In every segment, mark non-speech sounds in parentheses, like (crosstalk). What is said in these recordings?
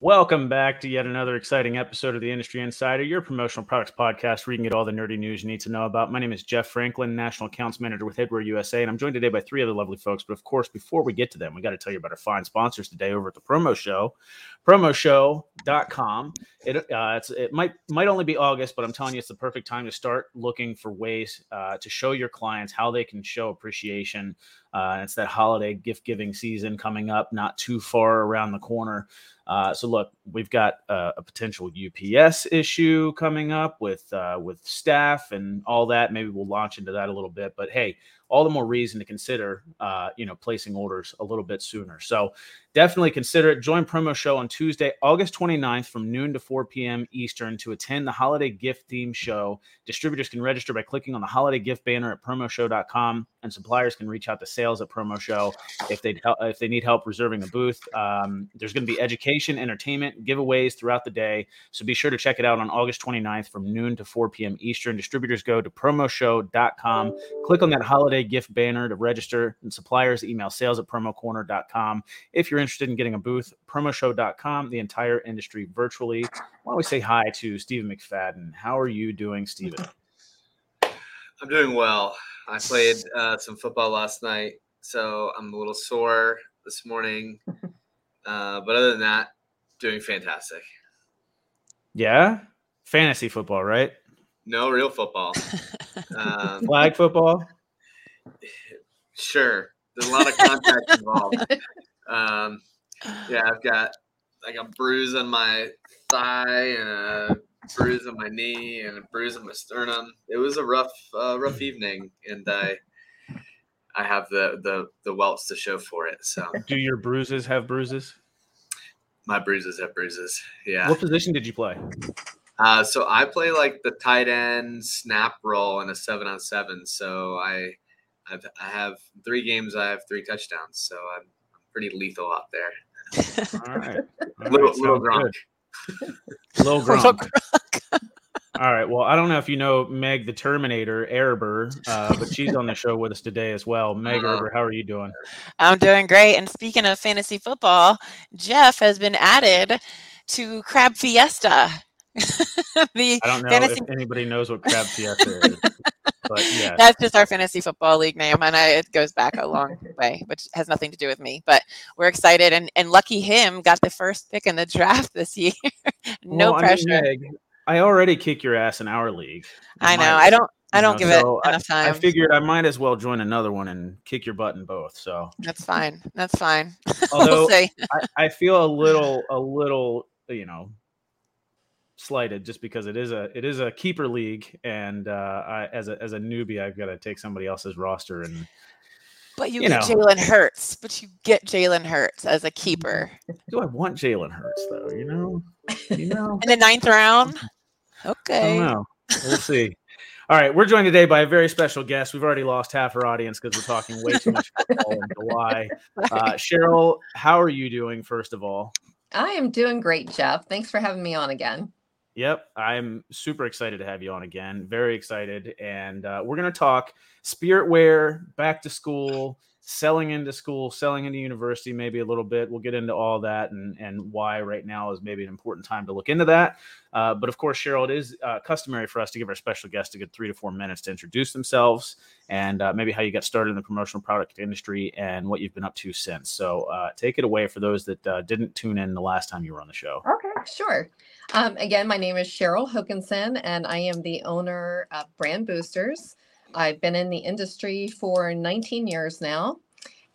Welcome back to yet another exciting episode of the Industry Insider, your promotional products podcast where you can get all the nerdy news you need to know about. My name is Jeff Franklin, National Accounts Manager with Headwear USA, and I'm joined today by three other lovely folks. But of course, before we get to them, we got to tell you about our fine sponsors today over at the Promo Show, promoshow.com. It, uh, it might might only be August, but I'm telling you, it's the perfect time to start looking for ways uh, to show your clients how they can show appreciation. Uh, it's that holiday gift giving season coming up, not too far around the corner. Uh, so look, we've got uh, a potential UPS issue coming up with uh, with staff and all that. Maybe we'll launch into that a little bit. But hey, all the more reason to consider, uh, you know, placing orders a little bit sooner. So definitely consider it. Join Promo Show on Tuesday, August 29th from noon to 4 p.m. Eastern to attend the holiday gift theme show. Distributors can register by clicking on the holiday gift banner at promoshow.com and suppliers can reach out to sales at Promo Show if they if they need help reserving a booth. Um, there's going to be education, entertainment, giveaways throughout the day. So be sure to check it out on August 29th from noon to 4 p.m. Eastern. Distributors go to promoshow.com, click on that holiday gift banner to register, and suppliers email sales at promocorner.com. If you're interested in getting a booth, promoshow.com, the entire industry virtually. Why don't we say hi to Stephen McFadden? How are you doing, Stephen? I'm doing well. I played uh, some football last night, so I'm a little sore this morning. (laughs) Uh, but other than that, doing fantastic. Yeah, fantasy football, right? No real football. (laughs) Um, Flag football. Sure, there's a lot of contact involved. (laughs) Um, yeah, I've got like a bruise on my thigh and a bruise on my knee and a bruise on my sternum. It was a rough, uh, rough evening, and I, I have the the the welts to show for it. So, do your bruises have bruises? My bruises have bruises. Yeah. What position did you play? Uh, so I play like the tight end snap role in a seven on seven. So I, I've, I have three games. I have three touchdowns. So I'm, I'm pretty lethal out there. All right. (laughs) All little right, little sounds Gronk. Little (laughs) Gronk. All right. Well, I don't know if you know Meg the Terminator Erber, uh, but she's on the show with us today as well. Meg Uh-huh. Erber, how are you doing? I'm doing great. And speaking of fantasy football, Jeff has been added to Crab Fiesta. (laughs) the I don't know fantasy if anybody knows what Crab Fiesta is, but yeah. that's just our fantasy football league name, and I, it goes back a long way, which has nothing to do with me. But we're excited, and and lucky him got the first pick in the draft this (laughs) year. no Well, I mean, pressure. Meg, I already kick your ass in our league. I know. I don't. I don't know, give it so I- enough time. I time. figured I might as well join another one and kick your butt in both. So, That's fine. That's fine. (laughs) although we'll see. I, I feel a little, a little, you know, slighted just because it is a, it is a keeper league, and uh, I, as a, as a newbie, I've got to take somebody else's roster, and But you, you get know. Jalen Hurts. But you get Jalen Hurts as a keeper do I want Jalen Hurts though? You know, you (laughs) know, in the ninth round. I Okay. don't know. We'll see. All right, we're joined today by a very special guest. We've already lost half our audience because we're talking way too much football in July. (laughs) Uh, Cheryl, how are you doing? First of all, I am doing great, Jeff. Thanks for having me on again. Yep, I'm super excited to have you on again. Very excited, and uh, we're going to talk spirit wear, back to school, selling into school, selling into university, maybe a little bit. We'll get into all that and and why right now is maybe an important time to look into that. Uh, but of course, Cheryl, it is uh, customary for us to give our special guest a good three to four minutes to introduce themselves and uh, maybe how you got started in the promotional product industry and what you've been up to since. So uh, take it away for those that uh, didn't tune in the last time you were on the show. Okay, sure. Um, again, my name is Cheryl Hokanson, and I am the owner of Brand Boosters. I've been in the industry for 19 years now.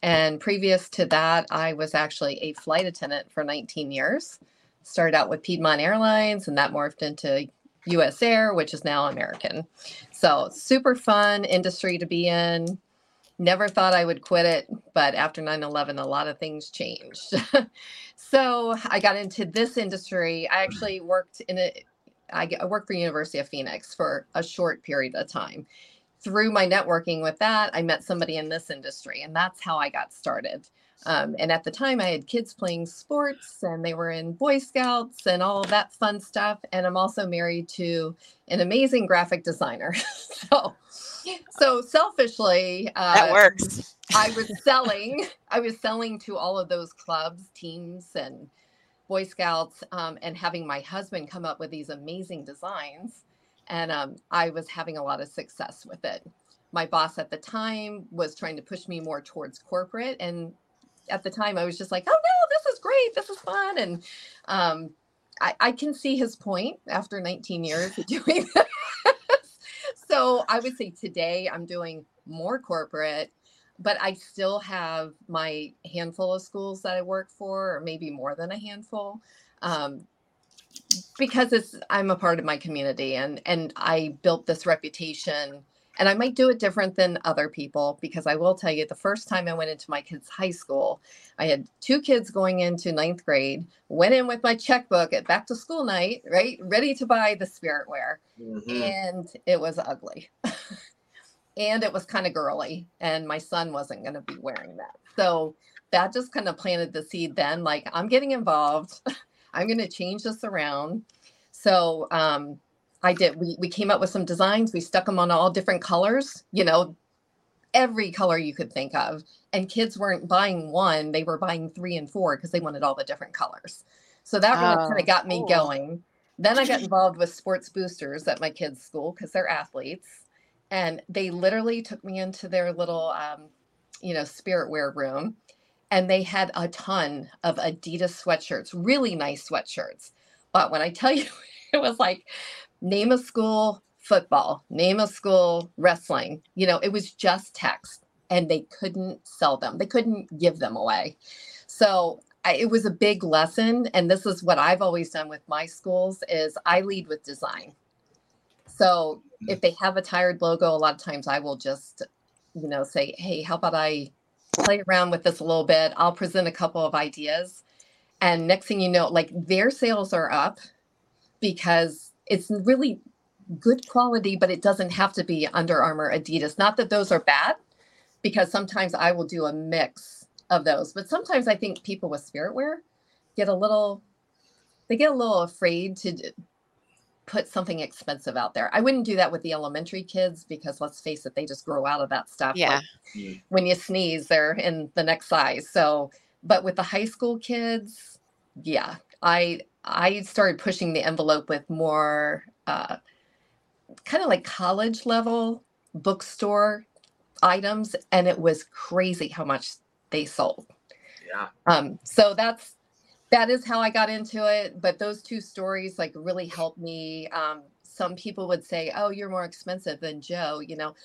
And previous to that, I was actually a flight attendant for 19 years. Started out with Piedmont Airlines, and that morphed into US Air, which is now American. So, super fun industry to be in. Never thought I would quit it, but after 9 11, a lot of things changed. (laughs) so, I got into this industry. I actually worked in I, I worked for University of Phoenix for a short period of time. Through my networking with that, I met somebody in this industry, and that's how I got started. Um, and at the time, I had kids playing sports, and they were in Boy Scouts and all that fun stuff. And I'm also married to an amazing graphic designer. (laughs) so, so selfishly, uh, that works. I was selling. I was selling to all of those clubs, teams, and Boy Scouts, um, and having my husband come up with these amazing designs. And um, I was having a lot of success with it. My boss at the time was trying to push me more towards corporate, and at the time I was just like, oh no, this is great, this is fun, and um, I, I, can see his point after 19 years of (laughs) doing this. so I would say today I'm doing more corporate, but I still have my handful of schools that I work for, or maybe more than a handful. Um, because it's I'm a part of my community and and I built this reputation and I might do it different than other people because I will tell you the first time I went into my kids' high school, I had two kids going into ninth grade, went in with my checkbook at back to school night, right? Ready to buy the spirit wear. Mm-hmm. And it was ugly. (laughs) and it was kind of girly. And my son wasn't going to be wearing that. So that just kind of planted the seed then, like, I'm getting involved. (laughs) I'm going to change this around. So, um, I did. We we came up with some designs. We stuck them on all different colors. You know, every color you could think of. And kids weren't buying one; they were buying three and four because they wanted all the different colors. So that really kind of oh, got me cool. going. Then I got (laughs) involved with sports boosters at my kids' school because they're athletes, and they literally took me into their little, um, you know, spirit wear room, and they had a ton of Adidas sweatshirts, really nice sweatshirts. But when I tell (laughs) you, it was like name a school football, name a school wrestling. You know, it was just text and they couldn't sell them. They couldn't give them away. So it was a big lesson and this is what I've always done with my schools is I lead with design. So if they have a tired logo, a lot of times I will just, you know, say, hey, how about I play around with this a little bit? I'll present a couple of ideas. And next thing you know, like their sales are up because it's really good quality, but it doesn't have to be Under Armour, Adidas. Not that those are bad, because sometimes I will do a mix of those. But sometimes I think people with spirit wear get a little, they get a little afraid to put something expensive out there. I wouldn't do that with the elementary kids because let's face it, they just grow out of that stuff. Yeah. Like when you sneeze, they're in the next size. So, but with the high school kids, yeah, I I started pushing the envelope with more uh, kind of like college level bookstore items, and it was crazy how much they sold. Yeah. Um, so that's that is how I got into it. But those two stories like really helped me. Um, some people would say, "Oh, you're more expensive than Joe," you know.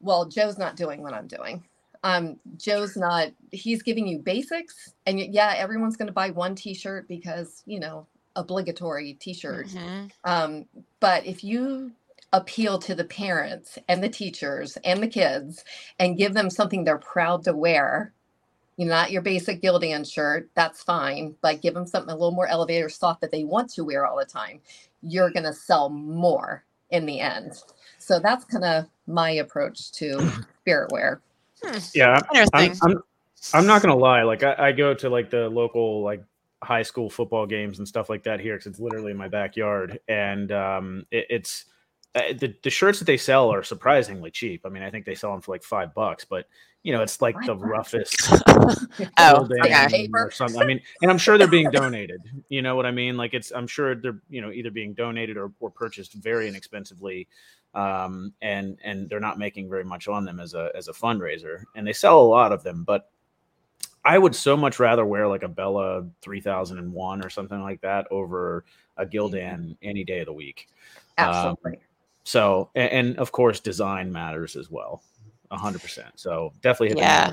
Well, Joe's not doing what I'm doing um joe's not he's giving you basics and yeah everyone's going to buy one t-shirt because you know obligatory t-shirt mm-hmm. um, but if you appeal to the parents and the teachers and the kids and give them something they're proud to wear you know not your basic gildan shirt that's fine but give them something a little more elevator soft that they want to wear all the time you're going to sell more in the end so that's kind of my approach to (laughs) spirit wear hmm. yeah I'm, I'm, I'm, not gonna lie like I, I go to like the local like high school football games and stuff like that here because it's literally in my backyard, and um, it, it's uh, the the shirts that they sell are surprisingly cheap. I mean, I think they sell them for like five bucks, but you know, it's like the roughest (laughs) oh, okay. or something. I mean, and I'm sure they're being donated. You know what I mean? Like it's, I'm sure they're, you know, either being donated or, or purchased very inexpensively, um, and and they're not making very much on them as a as a fundraiser. And they sell a lot of them, but I would so much rather wear like a Bella 3001 or something like that over a Gildan mm-hmm. any day of the week. Absolutely. Um, so, and, and, of course, design matters as well, hundred percent. So definitely hit yeah.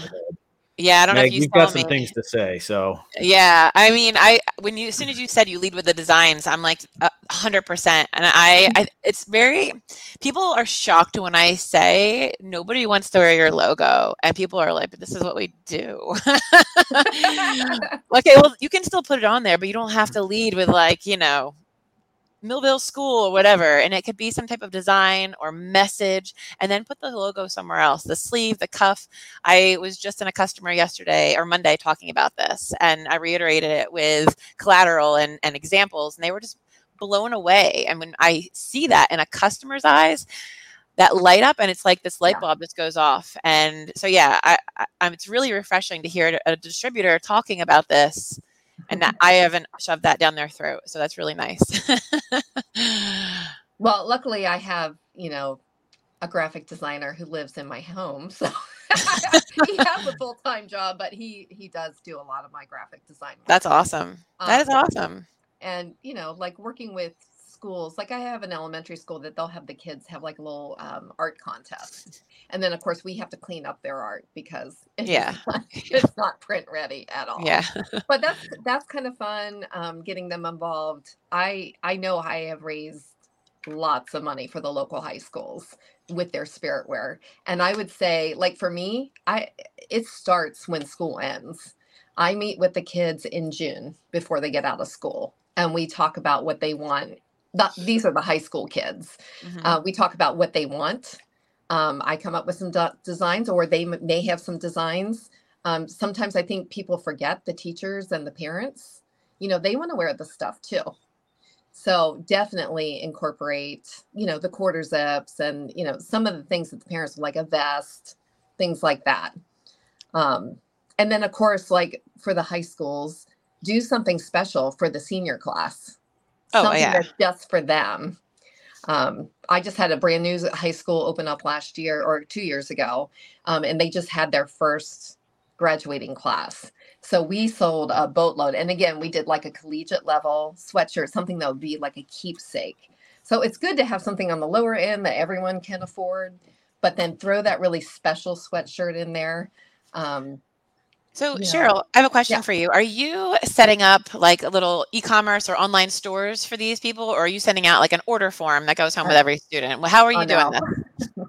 Yeah, I don't Meg, know if you have got some me. things to say. So yeah, I mean, I when you as soon as you said you lead with the designs, I'm like uh, hundred percent, and I, I, it's very people are shocked when I say nobody wants to wear your logo, and people are like, but this is what we do. (laughs) okay, well, you can still put it on there, but you don't have to lead with like you know Millville School or whatever, and it could be some type of design or message, and then put the logo somewhere else. The sleeve, the cuff. I was just in a customer yesterday or Monday talking about this, and I reiterated it with collateral and, and examples, and they were just blown away. And when I see that in a customer's eyes, that light up and it's like this light Yeah. bulb just goes off and so yeah I, I it's really refreshing to hear a distributor talking about this and that i haven't shoved that down their throat so that's really nice (laughs) Well, luckily I have, you know, a graphic designer who lives in my home. So (laughs) he has a full-time job, but he he does do a lot of my graphic design. work. that's awesome that is Um, awesome and you know like working with schools like i have an elementary school that they'll have the kids have like a little um, art contest. And then of course we have to clean up their art because (laughs) it's Yeah. not, (laughs) it's not print ready at all. Yeah. But that's that's kind of fun um, getting them involved. I i know i have raised lots of money for the local high schools with their spirit wear. And i would say like for me i it starts when school ends. I meet with the kids in june before they get out of school and we talk about what they want Th- these are the high school kids Mhm. uh, we talk about what they want. Um, I come up with some de- designs, or they m- may have some designs. Um, sometimes I think people forget the teachers and the parents. You know, they want to wear the stuff too. So definitely incorporate, you know, the quarter zips and you know some of the things that the parents would like a vest, things like that. Um, and then of course, like for the high schools, do something special for the senior class. Oh, something yeah. that's just for them. Um, I just had a brand new high school open up last year or two years ago, um, and they just had their first graduating class. So we sold a boatload. And again, we did like a collegiate level sweatshirt, something that would be like a keepsake. So it's good to have something on the lower end that everyone can afford, but then throw that really special sweatshirt in there. Um, So, Yeah. Cheryl, I have a question Yeah. for you. Are you setting up like a little e-commerce or online stores for these people, or are you sending out like an order form that goes home with Uh, every student? How are you oh, doing no.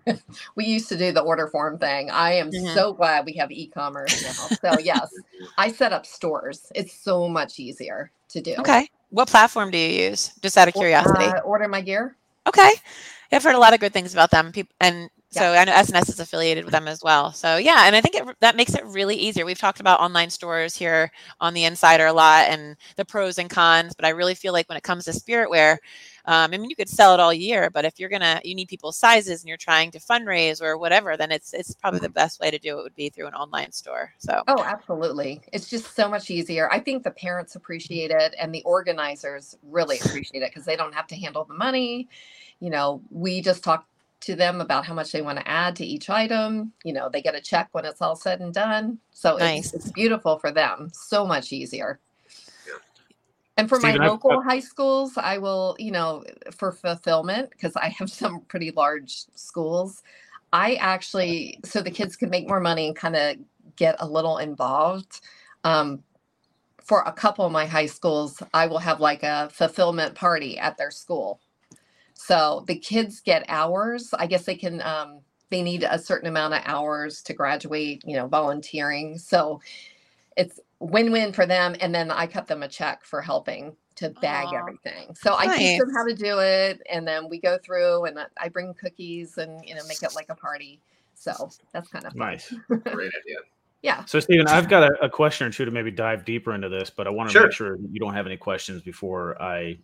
this? (laughs) we used to do the order form thing. I am Mhm. so glad we have e-commerce now. So yes, I set up stores. It's so much easier to do. Okay. What platform do you use? Just out of curiosity. Uh, OrderMyGear. Okay. I've heard a lot of good things about them. People and so I know S&S is affiliated with them as well. So yeah, and I think it, that makes it really easier. We've talked about online stores here on the Insider a lot and the pros and cons, but I really feel like when it comes to spirit wear, um, I mean, you could sell it all year, but if you're gonna, you need people's sizes and you're trying to fundraise or whatever, then it's it's probably the best way to do it would be through an online store. So Oh, absolutely. It's just so much easier. I think the parents appreciate it and the organizers really appreciate it because they don't have to handle the money. You know, we just talk to them about how much they want to add to each item. You know, they get a check when it's all said and done. So Nice. it's, it's beautiful for them. So much easier. And for Stephen, my I've- local high schools, I will, you know, for fulfillment, because I have (laughs) some pretty large schools, I actually, so the kids can make more money and kind of get a little involved. Um, for a couple of my high schools, I will have like a fulfillment party at their school. So the kids get hours. I guess they can, um, they need a certain amount of hours to graduate, you know, volunteering. So it's win win for them. And then I cut them a check for helping to bag Aw. everything. So I teach them how to do it. And then we go through and I- I bring cookies and, you know, make it like a party. So that's kind of fun. Nice. (laughs) Great idea. Yeah. So, Stephen, I've (laughs) got a, a question or two to maybe dive deeper into this, but I want to Sure. make sure you don't have any questions before I,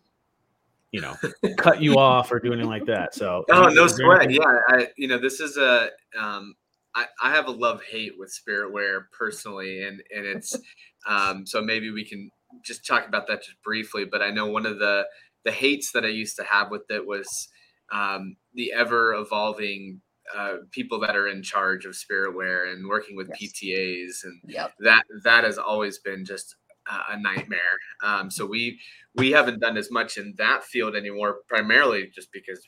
you know, cut you off or do anything like that. So, Oh, (laughs) no sweat. Yeah, I you know this is a um, I, I have a love hate with spirit wear personally, and and it's (laughs) um, so maybe we can just talk about that just briefly. But I know one of the the hates that I used to have with it was um, the ever evolving uh, people that are in charge of spirit wear and working with Yes. PTAs and Yep. that that has always been just a- a nightmare. Um, so we we haven't done as much in that field anymore, primarily just because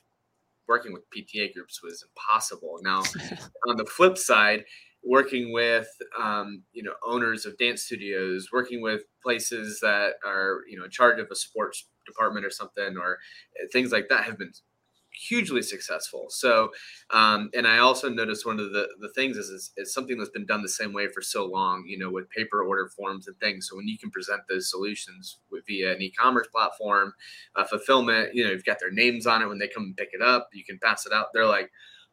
working with PTA groups was impossible. Now, (laughs) on the flip side, working with um, you know owners of dance studios, working with places that are you know in charge of a sports department or something, or uh, things like that have been hugely successful. So, um, and I also noticed one of the, the things is, is, is something that's been done the same way for so long, you know, with paper order forms and things. So when you can present those solutions with, via an e-commerce platform, uh, fulfillment, you know, you've got their names on it when they come and pick it up, you can pass it out. They're like,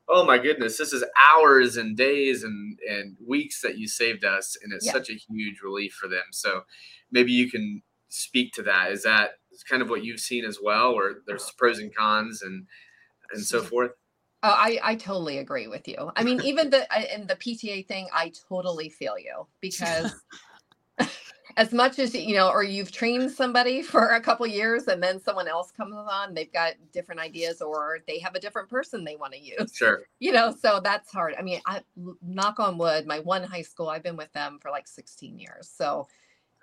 oh my goodness, this is hours and days and, and weeks that you saved us. And it's yeah. such a huge relief for them. So maybe you can speak to that. Is that kind of what you've seen as well, or there's pros and cons and, and so forth? Oh, I, I totally agree with you. I mean, even the in the PTA thing, I totally feel you because (laughs) as much as you know, or you've trained somebody for a couple years and then someone else comes on, they've got different ideas or they have a different person they want to use. Sure. You know, so that's hard. I mean, I knock on wood, my one high school, I've been with them for like 16 years. So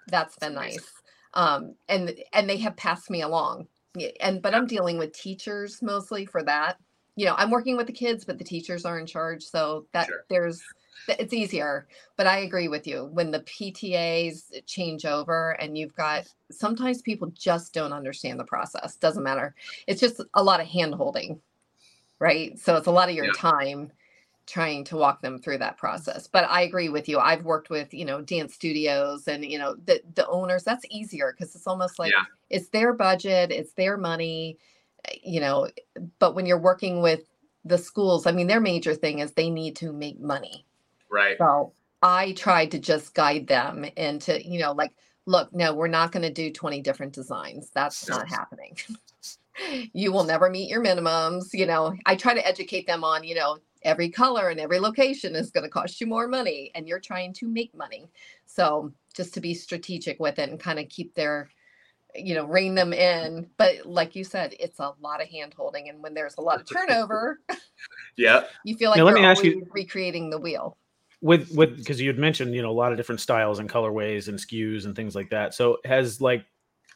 that's been nice. Um, and and they have passed me along. And but I'm dealing with teachers mostly for that. You know, I'm working with the kids, but the teachers are in charge. So that sure. there's it's easier. But I agree with you. When the PTAs change over and you've got sometimes people just don't understand the process. Doesn't matter. It's just a lot of hand holding. Right. So it's a lot of your yeah. time trying to walk them through that process. But I agree with you. I've worked with, you know, dance studios and, you know, the the owners, that's easier because it's almost like yeah. it's their budget, it's their money, eh, you know, but when you're working with the schools, I mean, their major thing is they need to make money. Right. So I tried to just guide them into, you know, like, look, no, we're not going to do 20 different designs. That's not happening. (laughs) you will never meet your minimums. You know, I try to educate them on, you know, every color and every location is going to cost you more money and you're trying to make money. So just to be strategic with it and kind of keep their, you know, rein them in. But like you said, it's a lot of hand holding. And when there's a lot of turnover, (laughs) yeah, you feel like now, let me ask you, recreating the wheel with with because you had mentioned you know a lot of different styles and colorways and SKUs and things like that. So has like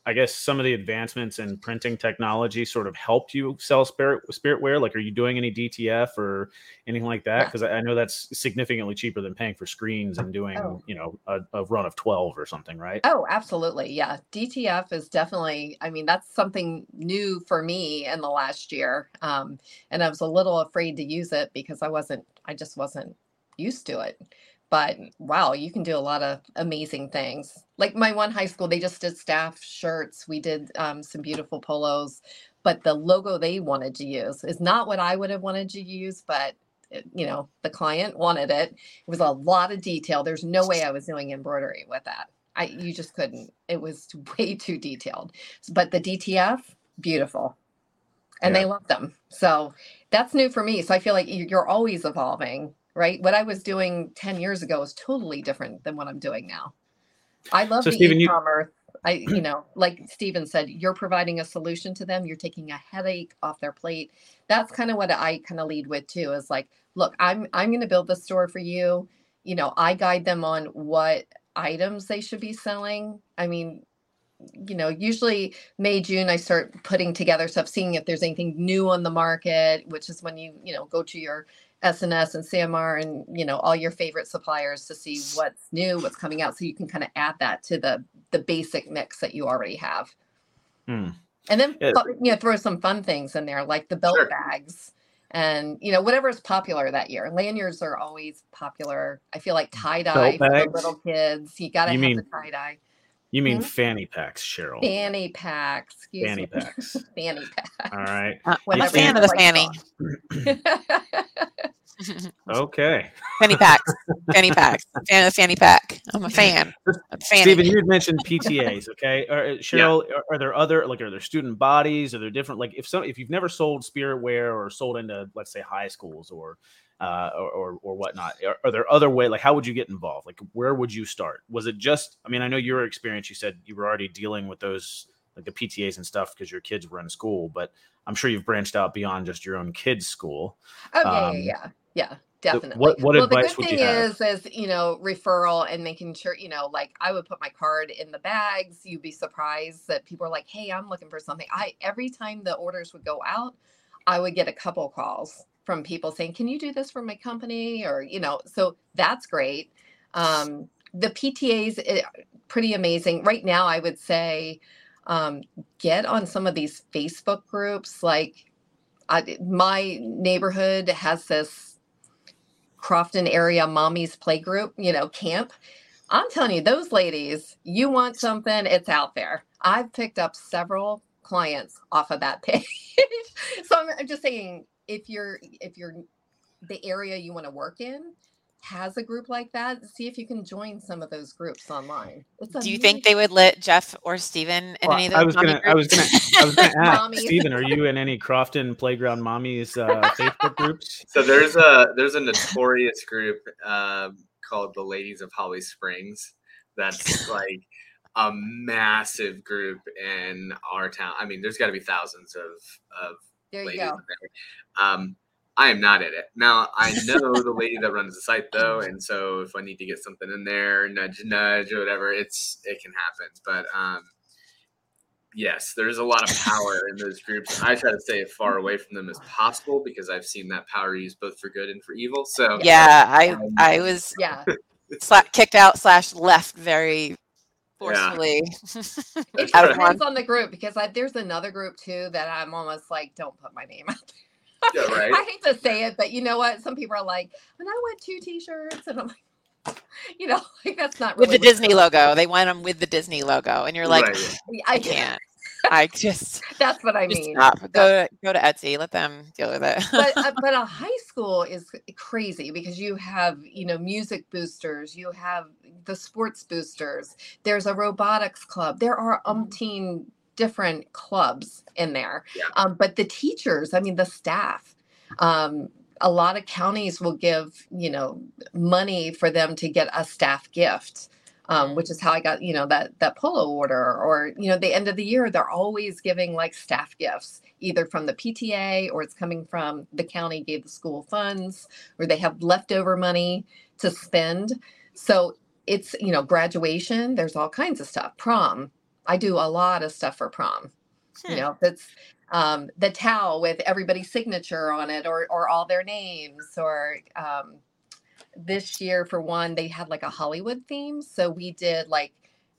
I guess some of the advancements in printing technology sort of helped you sell spirit spirit wear. Like, are you doing any DTF or anything like that? Because yeah. I know that's significantly cheaper than paying for screens and doing oh. you know a, a, run of twelve or something, right? Oh, absolutely, yeah. DTF is definitely. I mean, that's something new for me in the last year, um, and I was a little afraid to use it because I wasn't. I just wasn't used to it but wow, you can do a lot of amazing things. Like my one high school, they just did staff shirts. We did um, some beautiful polos, but the logo they wanted to use is not what I would have wanted to use, but it, you know, the client wanted it. It was a lot of detail. There's no way I was doing embroidery with that. I you just couldn't. It was (laughs) way too detailed. But the DTF, beautiful. And yeah. they loved them. So that's new for me. So I feel like you're always evolving right? What I was doing 10 years ago is totally different than what I'm doing now. I love so the Stephen, e-commerce. You... I, you know, like Stephen said, you're providing a solution to them. You're taking a headache off their plate. That's kind of what I kind of lead with too. Is like, look, I'm I'm going to build the store for you. You know, I guide them on what items they should be selling. I mean, you know, usually May, June, I start putting together stuff, seeing if there's anything new on the market, which is when you, you know, go to your S&S and CMR and you know all your favorite suppliers to see what's new, what's coming out, so you can kind of add that to the the basic mix that you already have. Hmm. And then yeah. you know throw some fun things in there like the belt sure. bags and you know whatever is popular that year. Lanyards are always popular. I feel like tie dye for little kids. You got to have mean, the tie dye. You mean mm-hmm. fanny packs, Cheryl? Fanny packs. Excuse fanny me. packs. (laughs) fanny packs. All right. Uh, I'm a fan of the fanny. (laughs) okay. Fanny packs. Fanny packs. (laughs) Fan of the fanny pack. I'm a fan. Stephen, you had mentioned PTAs. Okay. Or, uh, Cheryl, yeah. are, are, there other like are there student bodies? Are there different like if some if you've never sold spirit wear or sold into let's say high schools or uh, or, or, or whatnot? Are, are, there other way? Like, how would you get involved? Like, where would you start? Was it just? I mean, I know your experience. You said you were already dealing with those, like the PTAs and stuff, because your kids were in school. But I'm sure you've branched out beyond just your own kids' school. Oh yeah, um, yeah, yeah, definitely. What, what well, advice the good thing is, is you know, referral and making sure, you know, like I would put my card in the bags. You'd be surprised that people are like, "Hey, I'm looking for something." I every time the orders would go out, I would get a couple calls from people saying, "Can you do this for my company?" Or you know, so that's great. Um, the PTAs eh, pretty amazing right now. I would say um, get on some of these Facebook groups like I, my neighborhood has this Crofton area mommy's play group, you know, camp. I'm telling you, those ladies, you want something, it's out there. I've picked up several clients off of that (laughs) page. so I'm, I'm just saying, if you're if you're the area you want to work in, has a group like that, see if you can join some of those groups online. Do you think they would let Jeff or Stephen in well, any of those? I was gonna, I was gonna, I was gonna ask Stephen, are you in any Crofton Playground Mommies uh, Facebook groups? (laughs) So there's a there's a notorious group um, called the Ladies of Holly Springs. That's like a massive group in our town. I mean, there's got to be thousands of of there you go. There. Um, I am not at it. Now I know the lady that runs the site though, and so if I need to get something in there, nudge nudge or whatever, it's it can happen. But um yes, there's a lot of power in those groups. I try to stay as far away from them as possible because I've seen that power used both for good and for evil. So yeah, I um, I was yeah sla- kicked out slash left very forcefully. (laughs) Yeah. it (laughs) depends on the group because I, there's another group too that I'm almost like, don't put my name (laughs) out there. Yeah, right. I hate to say it, but you know what? Some people are like, and I want two T-shirts, and I'm like, you know, like that's not really with the Disney logo. They want them with the Disney logo, and you're like, right. I, I can't. I (laughs) just that's what I mean. Stop. Go to go to Etsy. Let them deal with it. but uh, (laughs) but a high school is crazy because you have you know music boosters, you have the sports boosters. There's a robotics club. There are mm-hmm. umpteen different clubs in there. Yeah. Um, but the teachers, I mean, the staff, um, a lot of counties will give, you know, money for them to get a staff gift. Um, which is how I got, you know, that that polo order, or you know, the end of the year, they're always giving like staff gifts, either from the PTA or it's coming from the county gave the school funds, or they have leftover money to spend. So it's you know, graduation. There's all kinds of stuff. Prom, I do a lot of stuff for prom. Hmm. You know, that's um, the towel with everybody's signature on it or or all their names or um, this year for one they had like a Hollywood theme so we did like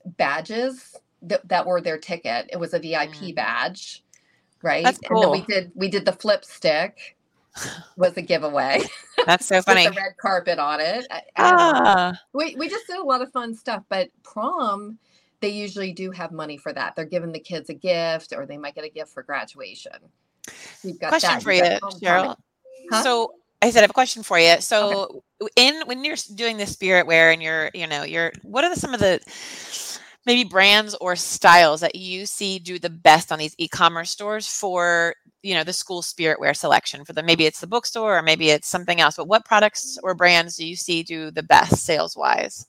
badges that, that were their ticket it was a VIP mm. badge right That's cool. and then we did we did the flip stick was a giveaway (laughs) That's so (laughs) funny. the red carpet on it. Ah. We we just did a lot of fun stuff. But prom they usually do have money for that. They're giving the kids a gift or they might get a gift for graduation. You've got question that. for you, Cheryl. Huh? So I said I have a question for you. So okay. in when you're doing the spirit wear and you're, you know, you're what are the, some of the maybe brands or styles that you see do the best on these e-commerce stores for you know the school spirit wear selection for them maybe it's the bookstore or maybe it's something else but what products or brands do you see do the best sales wise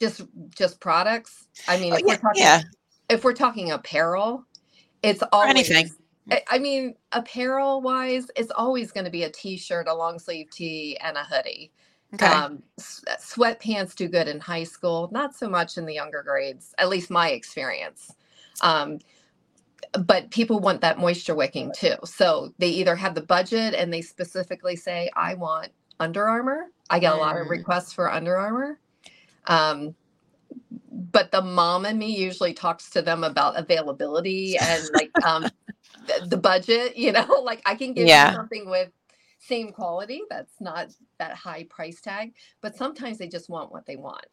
just just products. I mean, oh, if yeah, we're talking yeah. if we're talking apparel, it's always anything. I mean, apparel wise, it's always going to be a t-shirt, a long sleeve tee, and a hoodie. Okay. Um, sweatpants do good in high school, not so much in the younger grades, at least my experience. Um, but people want that moisture wicking too. So they either have the budget and they specifically say, I want Under Armour. I get a lot of mm. requests for Under Armour. Um, but the mom and me usually talks to them about availability and like um, the, the, budget. You know, (laughs) like I can give yeah. you something with same quality that's not that high price tag, but sometimes they just want what they want.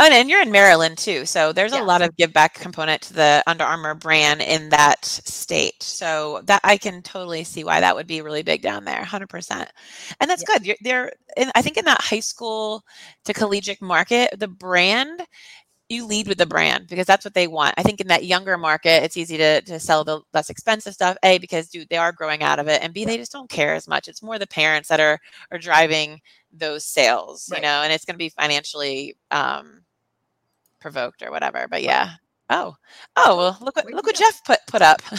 Oh, and you're in Maryland too, so there's a lot of give back component to the Under Armour brand in that state. So that I can totally see why that would be really big down there, hundred percent. And that's good. You're, they're, in, I think, in that high school to collegiate market, the brand you lead with the brand because that's what they want. I think in that younger market, it's easy to, to sell the less expensive stuff. A because dude, they are growing out of it, and B they just don't care as much. It's more the parents that are are driving those sales, you know, and it's going to be financially um, provoked or whatever. But yeah. Oh, oh well! Look what look what Jeff put put up. (laughs)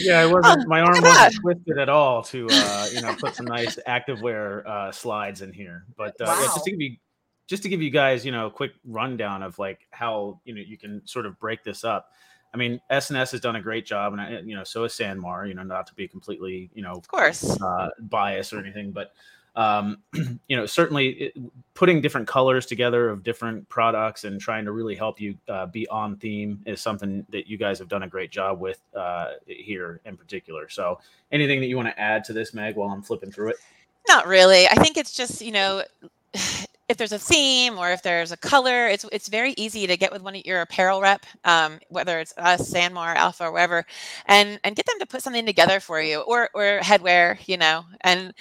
yeah, it (laughs) wasn't. Oh, my arm wasn't twisted at all to uh, you know put some (laughs) nice activewear uh, slides in here. But uh, wow. yeah, just to give you just to give you guys you know a quick rundown of like how you know you can sort of break this up. I mean, S&S has done a great job, and you know, so has Sanmar. You know, not to be completely, you know, of course, uh, biased or anything, but um, (clears throat) you know, certainly it, putting different colors together of different products and trying to really help you uh, be on theme is something that you guys have done a great job with uh, here in particular. So, anything that you want to add to this, Meg, while I'm flipping through it? Not really. I think it's just you know if there's a theme or if there's a color, it's it's very easy to get with one of your apparel rep, um, whether it's us, Sanmar, Alpha, or wherever, and and get them to put something together for you, or or headwear, you know, and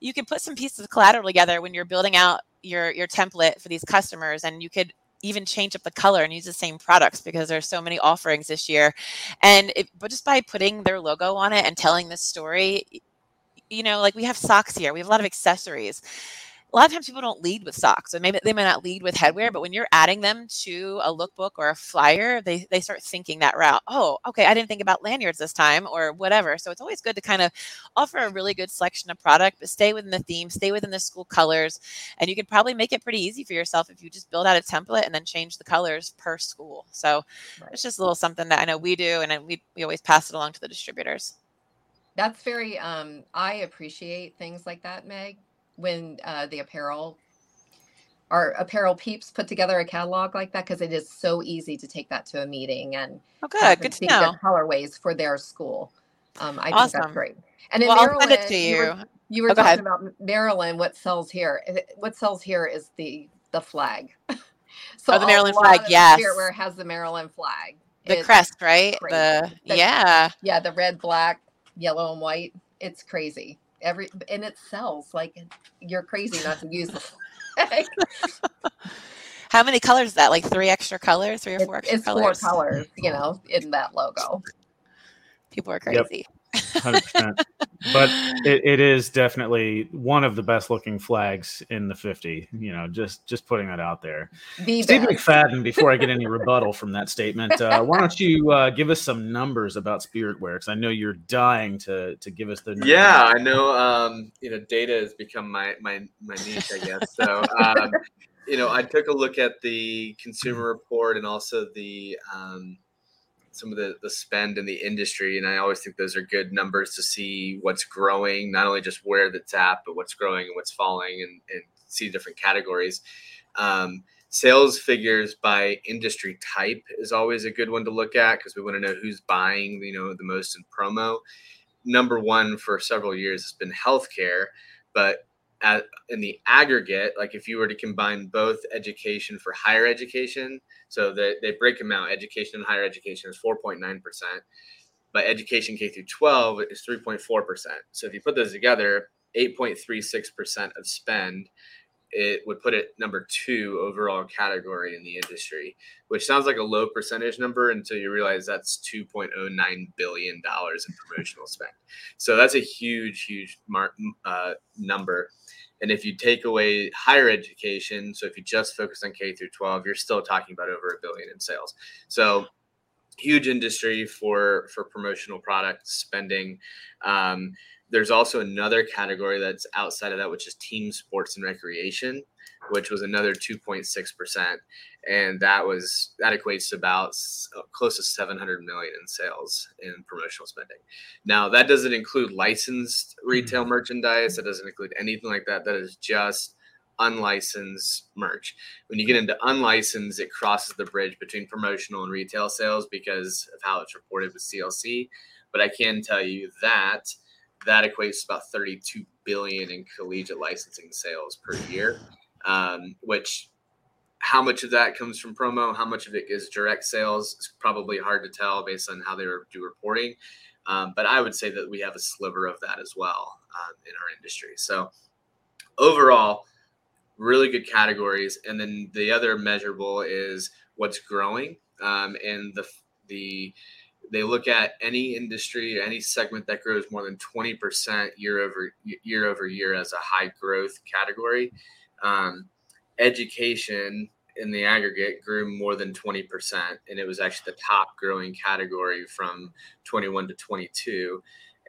you can put some pieces of collateral together when you're building out your your template for these customers, and you could even change up the color and use the same products because there's so many offerings this year, and it, but just by putting their logo on it and telling this story, you know, like we have socks here, we have a lot of accessories a lot of times people don't lead with socks. So maybe they may not lead with headwear, but when you're adding them to a lookbook or a flyer, they, they start thinking that route. Oh, okay, I didn't think about lanyards this time or whatever. So it's always good to kind of offer a really good selection of product, but stay within the theme, stay within the school colors. And you can probably make it pretty easy for yourself if you just build out a template and then change the colors per school. So right. it's just a little something that I know we do and we, we always pass it along to the distributors. That's very um I appreciate things like that, Meg when uh, the apparel our apparel peeps put together a catalog like that because it is so easy to take that to a meeting and oh good good to know. colorways for their school. Um, i awesome. think that's great. And in well, Maryland, I'll send it to you you were, you. were oh, talking about maryland what sells here what sells here is the the flag. (laughs) So oh, the maryland flag yes. Where has the maryland flag. The it's crest right? the, the yeah. Yeah the red black yellow and white. It's crazy every and it sells like you're crazy not to use it. (laughs) How many colors is that? Like three extra colors, three or four extra it's colors? four colors, you know, in that logo. People are crazy. Yep. 100%. but it, it is definitely one of the best looking flags in the 50 you know just just putting that out there the steve best. mcfadden before i get any rebuttal from that (laughs) statement uh, why don't you uh, give us some numbers about Spirit Wear? because i know you're dying to to give us the numbers. yeah i know um, you know data has become my my my niche i guess so um, you know i took a look at the consumer report and also the um, some of the, the spend in the industry. And I always think those are good numbers to see what's growing, not only just where that's at, but what's growing and what's falling and, and see different categories. Um, sales figures by industry type is always a good one to look at because we want to know who's buying, you know, the most in promo. Number one for several years has been healthcare, but at, in the aggregate, like if you were to combine both education for higher education, so they, break them out, education and higher education is 4.9%, but education K through 12 is 3.4%. So if you put those together, 8.36% of spend, it would put it number two overall category in the industry, which sounds like a low percentage number until you realize that's $2.09 billion in promotional spend. So that's a huge, huge mar- uh, number. And if you take away higher education, so if you just focus on K through 12, you're still talking about over a billion in sales. So huge industry for for promotional product spending. Um, there's also another category that's outside of that, which is team sports and recreation, which was another 2.6%. And that was, that equates to about close to 700 million in sales in promotional spending. Now, that doesn't include licensed retail mm-hmm. merchandise. That doesn't include anything like that. That is just unlicensed merch. When you get into unlicensed, it crosses the bridge between promotional and retail sales because of how it's reported with CLC. But I can tell you that that equates to about 32 billion in collegiate licensing sales per year um, which how much of that comes from promo how much of it is direct sales it's probably hard to tell based on how they do reporting. Um, but i would say that we have a sliver of that as well um, in our industry. So overall really good categories. And then the other measurable is what's growing. Um, and the the they look at any industry, any segment that grows more than 20% year over year over year as a high growth category. Um, education in the aggregate grew more than 20%, and it was actually the top growing category from 21 to 22.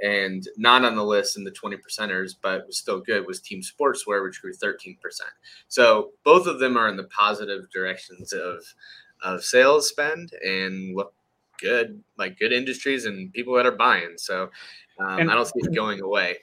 And not on the list in the 20 percenters, but was still good, was team sportswear, which grew 13%. So both of them are in the positive directions of of sales spend and look good, like good industries and people that are buying. So um, I don't see it going away.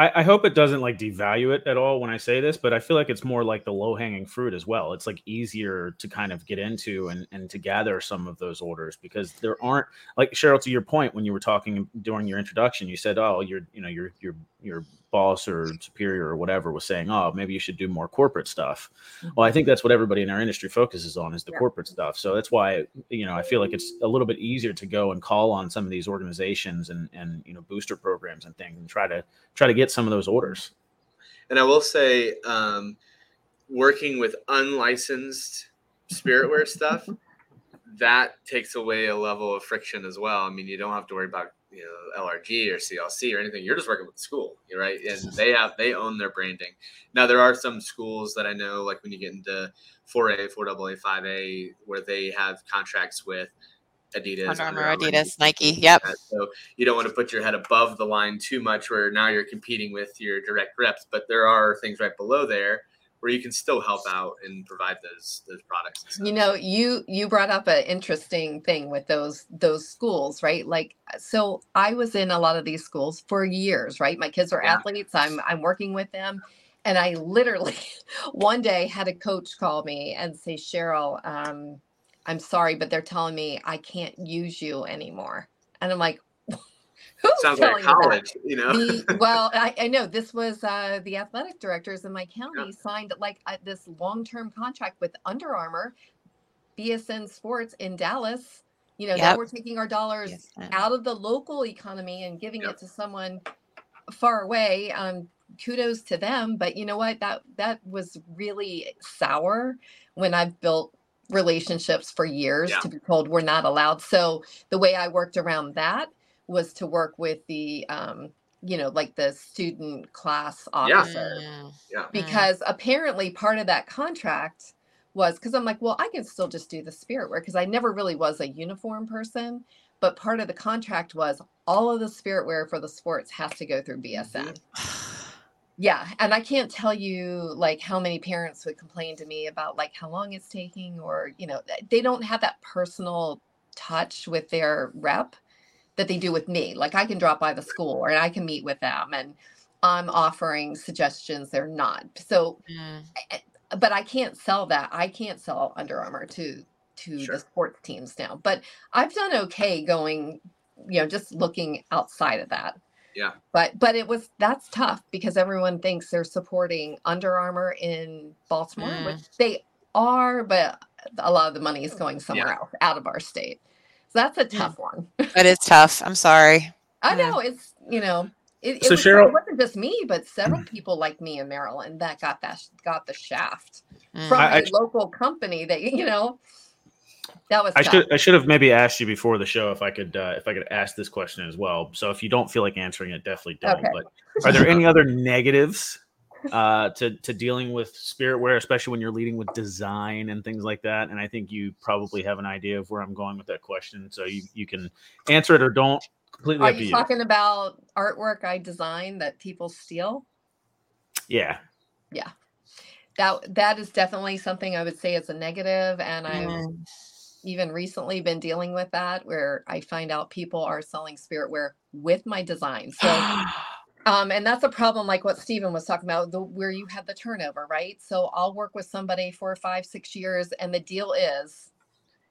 I, I, hope it doesn't like devalue it at all when I say this, but I feel like it's more like the low hanging fruit as well. It's like easier to kind of get into and, and to gather some of those orders because there aren't like Cheryl, to your point, when you were talking during your introduction, you said, Oh, you're, you know, you're, you're, you're boss or superior or whatever was saying, "Oh, maybe you should do more corporate stuff." Mm-hmm. Well, I think that's what everybody in our industry focuses on is the yeah. corporate stuff. So that's why you know I feel like it's a little bit easier to go and call on some of these organizations and and you know booster programs and things and try to try to get some of those orders. And I will say, um, working with unlicensed spiritware stuff (laughs) that takes away a level of friction as well. I mean, you don't have to worry about you know LRG or CLC or anything. You're just working with the school, right? And they have they own their branding. Now there are some schools that I know, like when you get into 4A, 4AA, 5A, where they have contracts with Adidas, Under Armour, Adidas, Nike. Yep. So you don't want to put your head above the line too much, where now you're competing with your direct reps. But there are things right below there where you can still help out and provide those those products. You know, you you brought up an interesting thing with those those schools, right? Like, so I was in a lot of these schools for years, right? My kids are yeah. athletes. I'm I'm working with them, and I literally (laughs) one day had a coach call me and say, Cheryl, um, I'm sorry, but they're telling me I can't use you anymore, and I'm like, Who's Sounds like college, you, know. the, (laughs) well, I, I, know this was uh, the athletic directors in my county yeah. signed like uh, this long-term contract with Under Armour, BSN Sports in Dallas. You know, yep. now we're taking our dollars yes, out of the local economy and giving yep. it to someone far away. Um, kudos to them, but you know what? That that was really sour when I've built relationships for years yeah. to be told we're not allowed. So the way I worked around that was to work with the um, you know like the student class officer yeah. yeah. because apparently part of that contract was because i'm like well i can still just do the spirit wear because i never really was a uniform person but part of the contract was all of the spirit wear for the sports has to go through bsn (sighs) yeah and i can't tell you like how many parents would complain to me about like how long it's taking or you know they don't have that personal touch with their rep that they do with me. Like I can drop by the school and I can meet with them and I'm offering suggestions they're not. So mm. but I can't sell that. I can't sell Under Armour to to sure. the sports teams now. But I've done okay going, you know, just looking outside of that. Yeah. But but it was that's tough because everyone thinks they're supporting Under Armour in Baltimore, mm. which they are, but a lot of the money is going somewhere yeah. else out of our state. So that's a tough one. It is tough. I'm sorry. I know it's you know it, it, so was, Cheryl, it wasn't just me, but several people like me in Maryland that got that got the shaft mm. from I, a I, local company that you know that was. I tough. should I should have maybe asked you before the show if I could uh, if I could ask this question as well. So if you don't feel like answering it, definitely don't. Okay. But are there any other negatives uh, to to dealing with spirit wear, especially when you're leading with design and things like that. And I think you probably have an idea of where I'm going with that question, so you you can answer it or don't. Completely Are you, you talking about artwork I design that people steal? Yeah. Yeah. That that is definitely something I would say is a negative, and I've mm. even recently been dealing with that where I find out people are selling spirit wear with my design. So (gasps) (laughs) Um, and that's a problem like what Stephen was talking about, the, where you have the turnover, right? So I'll work with somebody for five, six years, and the deal is,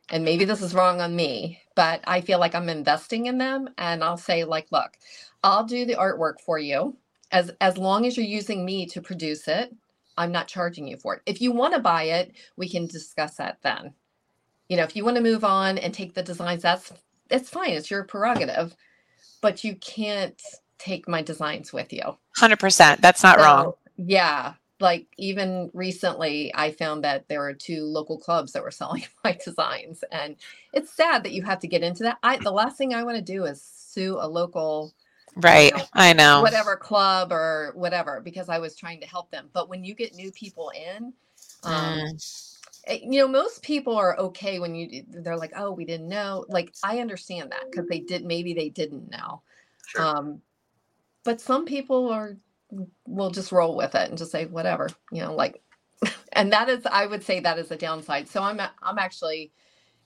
and maybe this is wrong on me, but I feel like I'm investing in them, and I'll say like, look, I'll do the artwork for you as as long as you're using me to produce it. I'm not charging you for it. If you want to buy it, we can discuss that then. You know, if you want to move on and take the designs, that's it's fine. It's your prerogative, but you can't take my designs with you. 100%. That's not so, wrong. Yeah. Like even recently, I found that there were two local clubs that were (laughs) selling my designs. And it's sad that you have to get into that. I the last thing I want to do is sue a local right you know, i know whatever club or whatever because i was trying to help them but when you get new people in um, mm. Eh, you know most people are okay when you they're like oh we didn't know like i understand that because they did maybe they didn't know sure. um but some people are will just roll with it and just say whatever you know like (laughs) and that is i would say that is a downside so i'm i'm actually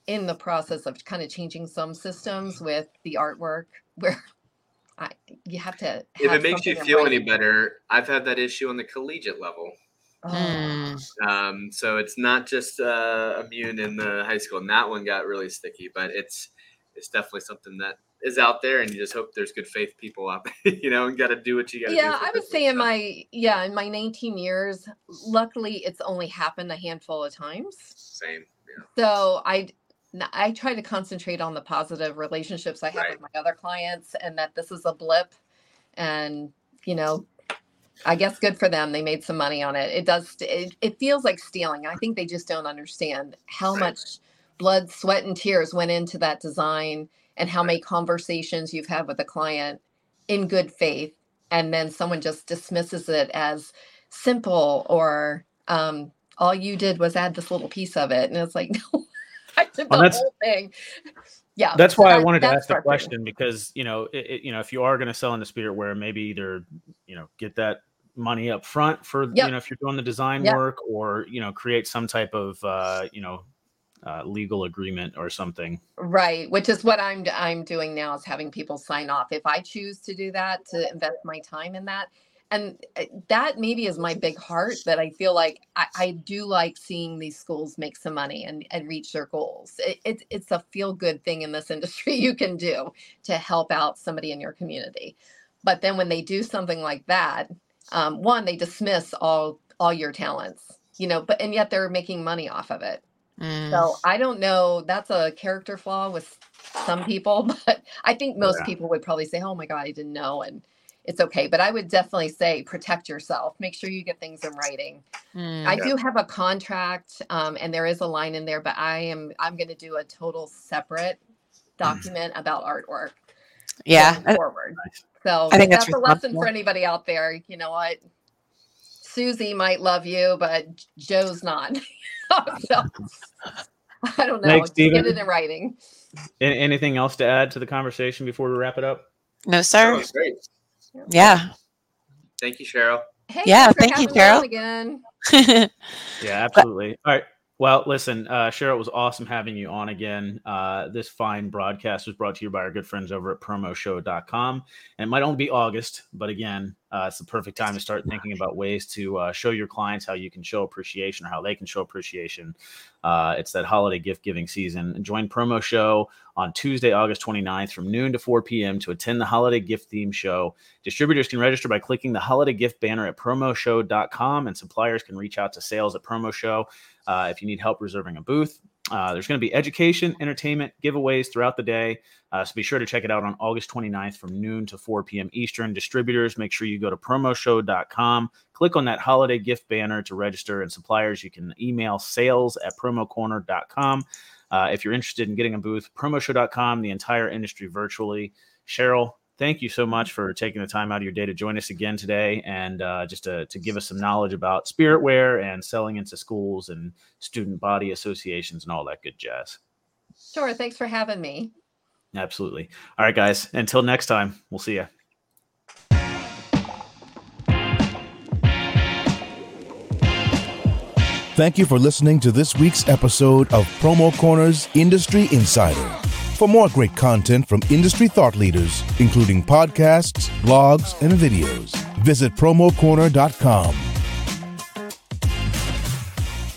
in the process of kind of changing some systems with the artwork (laughs) where I, you have to. If it makes you something in feel any better, I've had that issue on the collegiate level. Oh. Um, so it's not just uh, immune in the high school, and that one got really sticky. But it's it's definitely something that is out there, and you just hope there's good faith people out there, (laughs) you know, and got to do what you got to do. yeah, I would say in my yeah in my 19 years, luckily it's only happened a handful of times. same. Yeah. So I I try to concentrate on the positive relationships I have Right. with my other clients, and that this is a blip, and you know. I guess good for them. They made some money on it. It does. It, it feels like stealing. I think they just don't understand how Right. much blood, sweat, and tears went into that design, and how many conversations you've had with a client in good faith, and then someone just dismisses it as simple or um, all you did was add this little piece of it, and it's like (laughs) no, I did the Well, whole thing. Yeah, That's so why I wanted to ask the question because you know, it, it- you know, if you are going to sell into spirit wear, maybe either you know get that money up front for Yep. you know if you're doing the design Yep. work, or you know create some type of uh, you know uh, legal agreement or something. Right, which is what I'm I'm doing now is having people sign off. If I choose to do that, to invest my time in that, and uh, that maybe is my big heart that I feel like I, I do like seeing these schools make some money and and reach their goals. It, it, it's a feel good thing in this (laughs) industry you can do to help out somebody in your community. But then when they do something like that, um, one they dismiss all all your talents, you know, but and yet they're making money off of it. Mm. So I don't know. That's a character flaw with some people, (laughs) but I think most Yeah. people would probably say, "Oh my god, I didn't know," and it's okay. But I would definitely say protect yourself. Make sure you get things in writing. Mm. I do have a contract, um, and there is a line in there, but I am I'm going to do a total separate document about artwork. yeah. going forward. So I think that's that's a lesson responsible. for anybody out there. You know what? Susie might love you, but Joe's not. (laughs) so, (laughs) I don't know. Thanks, Just Get it in writing. A- anything else to add to the conversation before we wrap it up? No, sir. was great. Yeah. Thank you, Cheryl. Hey, Yeah, thank you, Cheryl. Again. (laughs) Yeah, absolutely. All right. Well, listen, uh, Cheryl, it was awesome having you on again. Uh, this fine broadcast was brought to you by our good friends over at promoshow.com. And it might only be August, but again, uh, it's the perfect time to start thinking about ways to uh, show your clients how you can show appreciation or how they can show appreciation. Uh, it's that holiday gift giving season. Join Promo Show on Tuesday, August 29th from noon to 4 p.m. to attend the holiday gift theme show. Distributors can register by clicking the holiday gift banner at promoshow.com, and suppliers can reach out to sales at Promo Show uh, if you need help reserving a booth. Uh, there's going to be education, entertainment, giveaways throughout the day. Uh, so be sure to check it out on August 29th from noon to 4 p.m. Eastern. Distributors, make sure you go to promoshow.com, click on that holiday gift banner to register, and suppliers, you can email sales at promocorner.com. Uh, if you're interested in getting a booth, promoshow.com, the entire industry virtually. Cheryl, thank you so much for taking the time out of your day to join us again today and uh, just to, to give us some knowledge about spirit wear and selling into schools and student body associations and all that good jazz. Sure. Thanks for having me. Absolutely. All right, guys. Until next time, we'll see you. Thank you for listening to this week's episode of Promo Corner's Industry Insider. For more great content from industry thought leaders, including podcasts, blogs, and videos, visit promocorner.com.